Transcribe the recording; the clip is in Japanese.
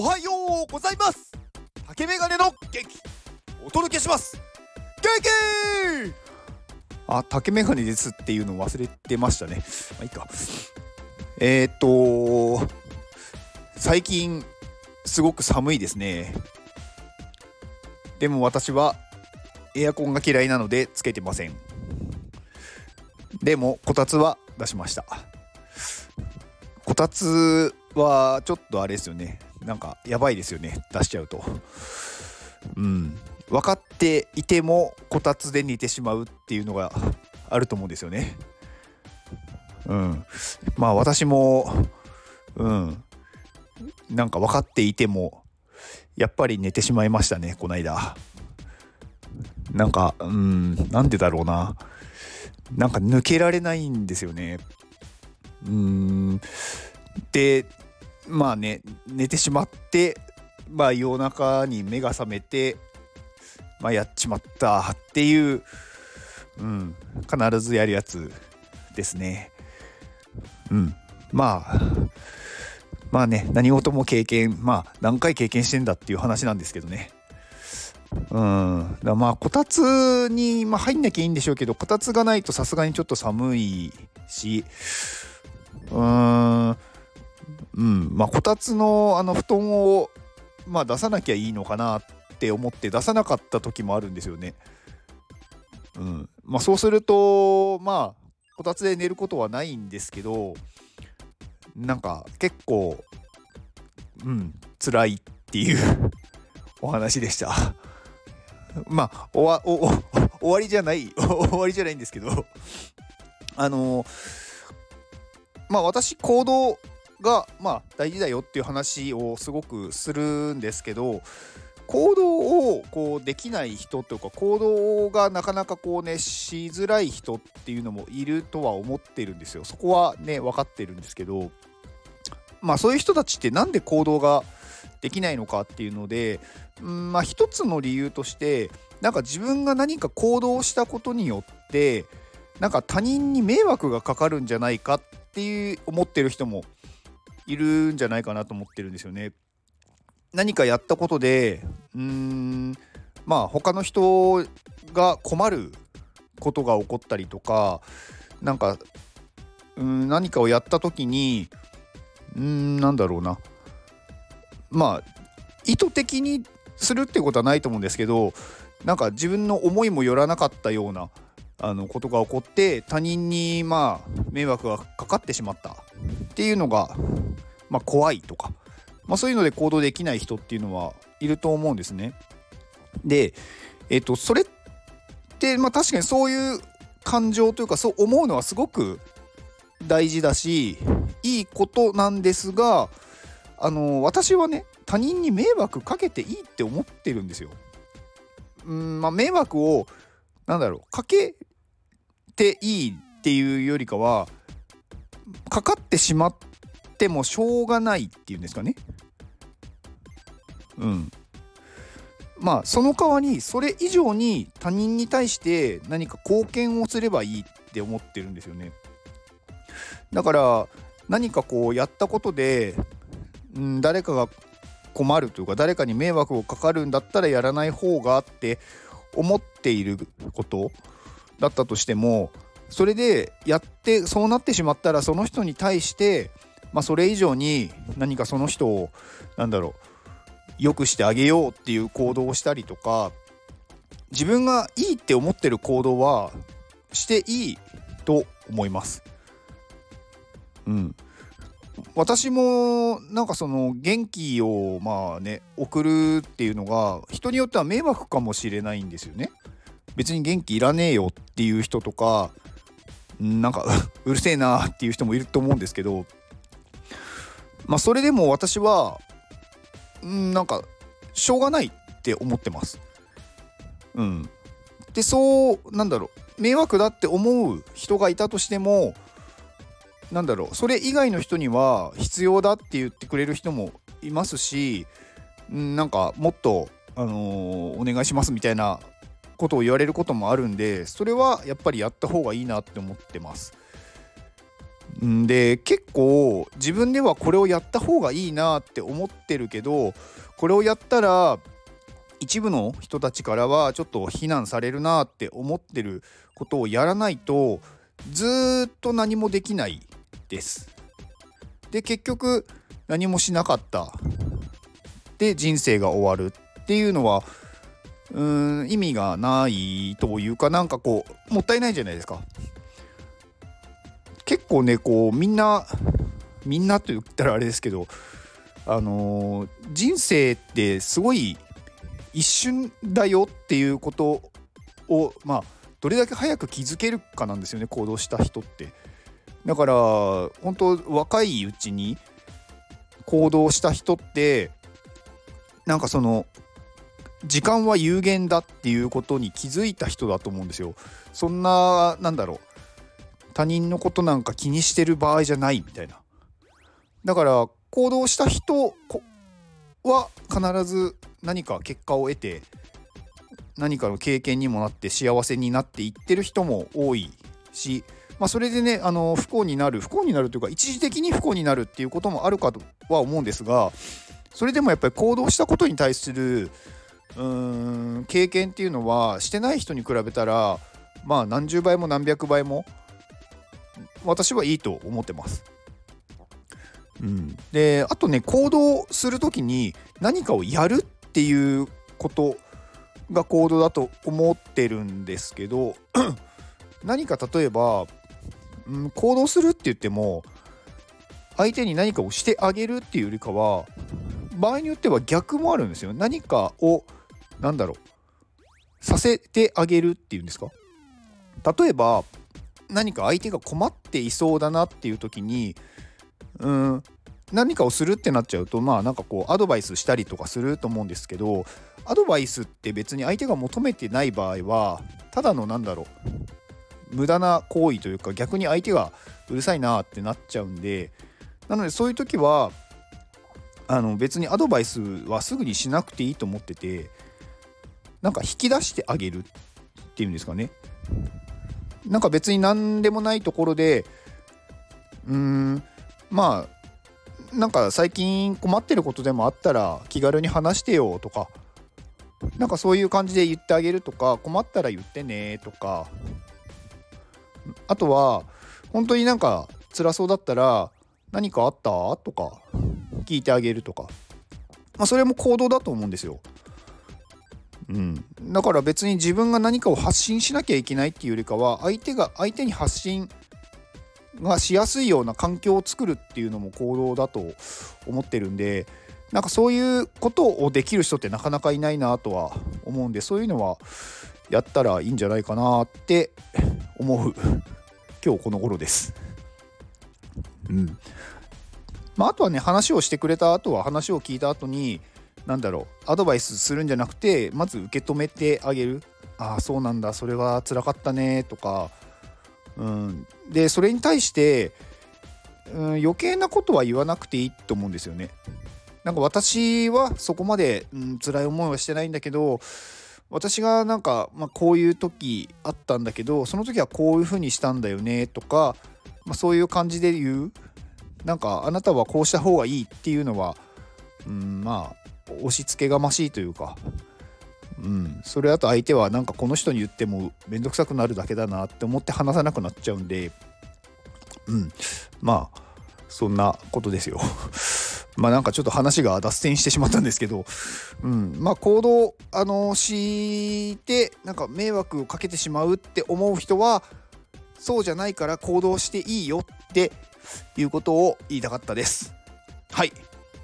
おはようございます。竹メガネの元気お届けします。元気あ竹メガネですっていうのを忘れてましたね。まあいいか。えー、っと最近すごく寒いですね。でも私はエアコンが嫌いなのでつけてません。でもこたつは出しました。こたつはちょっとあれですよね。なんかやばいですよね。出しちゃうと。うん。分かっていてもこたつで寝てしまうっていうのがあると思うんですよね。うん。まあ私もうん。なんか分かっていてもやっぱり寝てしまいましたねこの間。なんかうん。なんでだろうな。なんか抜けられないんですよね。うーん。でまあね寝てしまってまあ夜中に目が覚めてまあやっちまったっていう、うん、必ずやるやつですね。うん、まあまあね何事も経験まあ何回経験してんだっていう話なんですけどね。うん、だまあこたつに、まあ、入んなきゃいいんでしょうけどこたつがないとさすがにちょっと寒いしうーんうんまあこたつのあの布団を、まあ、出さなきゃいいのかなって思って出さなかった時もあるんですよね。うんまあ、そうするとまあこたつで寝ることはないんですけどなんか結構うん辛いっていう お話でした。まあおわお終わりじゃない 終わりじゃないんですけどあのまあ私行動がまあ大事だよっていう話をすごくするんですけど行動をこうできない人というか行動がなかなかこうねしづらい人っていうのもいるとは思ってるんですよ。そこはね分かってるんですけどまあそういう人たちって何で行動ができないのかっていうので、うんまあ一つの理由としてなんか自分が何か行動したことによってなんか他人に迷惑がかかるんじゃないかっていう思ってる人もいるんじゃないかなと思ってるんですよね。何かやったことでうーんまあ他の人が困ることが起こったりとかなんかうん何かをやった時にうんなんだろうなまあ意図的にするってことはないと思うんですけどなんか自分の思いもよらなかったようなあのことが起こって他人にまあ迷惑がかかってしまったっていうのが、まあ、怖いとか、まあ、そういうので行動できない人っていうのはいると思うんですね。で、えっと、それって、まあ、確かにそういう感情というかそう思うのはすごく大事だしいいことなんですがあの私はね他人に迷惑かけていいって思ってるんですよ。うんまあ、迷惑をなんだろうかけていいっていうよりかはかかってしまってもしょうがないっていうんですかね。うん。まあその代わりそれ以上に他人に対して何か貢献をすればいいって思ってるんですよね。だから何かこうやったことでうん、誰かが困るというか誰かに迷惑をかかるんだったらやらない方がって思っていることだったとしてもそれでやってそうなってしまったらその人に対して、まあ、それ以上に何かその人をなんだろう良くしてあげようっていう行動をしたりとか自分がいいって思ってる行動はしていいと思います。うん、私もなんかその元気をまあね送るっていうのが人によっては迷惑かもしれないんですよね。別に元気いらねえよっていう人とかなんか うるせえなっていう人もいると思うんですけどまあそれでも私はんなんかしょうがないって思ってます。うん。でそうなんだろう迷惑だって思う人がいたとしてもなんだろうそれ以外の人には必要だって言ってくれる人もいますしなんかもっと、あのー、お願いしますみたいなことを言われることもあるんでそれはやっぱりやった方がいいなって思ってます。んで結構自分ではこれをやった方がいいなって思ってるけどこれをやったら一部の人たちからはちょっと非難されるなって思ってることをやらないとずっと何もできないです。で結局何もしなかったで人生が終わるっていうのはうーん意味がないというかなんかこうもったいないじゃないですか。構ねこうみんなみんなと言ったらあれですけどあのー、人生ってすごい一瞬だよっていうことをまあどれだけ早く気づけるかなんですよね行動した人って。だから本当若いうちに行動した人ってなんかその時間は有限だっていうことに気づいた人だと思うんですよ。そんななんだろう。他人のことなんか気にしてる場合じゃないみたいな。だから行動した人は必ず何か結果を得て何かの経験にもなって幸せになっていってる人も多いし、まあ、それでねあの不幸になる不幸になるというか一時的に不幸になるっていうこともあるかとは思うんですがそれでもやっぱり行動したことに対するうーん経験っていうのはしてない人に比べたらまあ何十倍も何百倍も私はいいと思ってます。うん、であとね行動する時に何かをやるっていうことが行動だと思ってるんですけど 何か例えば、うん、行動するって言っても相手に何かをしてあげるっていうよりかは場合によっては逆もあるんですよ。何かを何だろうさせてあげるっていうんですか？例えば何か相手が困っていそうだなっていう時にうん何かをするってなっちゃうとまあなんかこうアドバイスしたりとかすると思うんですけどアドバイスって別に相手が求めてない場合はただのなんだろう無駄な行為というか逆に相手がうるさいなってなっちゃうんでなのでそういう時はあの別にアドバイスはすぐにしなくていいと思っててなんか引き出してあげるっていうんですかね。なんか別に何でもないところでうーんまあなんか最近困ってることでもあったら気軽に話してよとかなんかそういう感じで言ってあげるとか困ったら言ってねとかあとは本当になんか辛そうだったら何かあった？とか聞いてあげるとか、まあ、それも行動だと思うんですよ。うん、だから別に自分が何かを発信しなきゃいけないっていうよりかは相手が相手に発信がしやすいような環境を作るっていうのも行動だと思ってるんでなんかそういうことをできる人ってなかなかいないなとは思うんでそういうのはやったらいいんじゃないかなって思う。今日この頃です。うん。まあ、あとはね話をしてくれた後は話を聞いた後に何だろうアドバイスするんじゃなくてまず受け止めてあげる。ああそうなんだそれは辛かったねとか、うん、でそれに対して、うん、余計なことは言わなくていいと思うんですよね。なんか私はそこまで、うん、辛い思いはしてないんだけど私がなんか、まあ、こういう時あったんだけどその時はこういうふうにしたんだよねとか、まあ、そういう感じで言う。なんかあなたはこうした方がいいっていうのは、うん、まあ押し付けがましいというか、うん、それだと相手はなんかこの人に言っても面倒くさくなるだけだなって思って話さなくなっちゃうんで、うん、まあそんなことですよ。まあなんかちょっと話が脱線してしまったんですけど、うん、まあ行動あのしてなんか迷惑をかけてしまうって思う人はそうじゃないから行動していいよっていうことを言いたかったです。はい。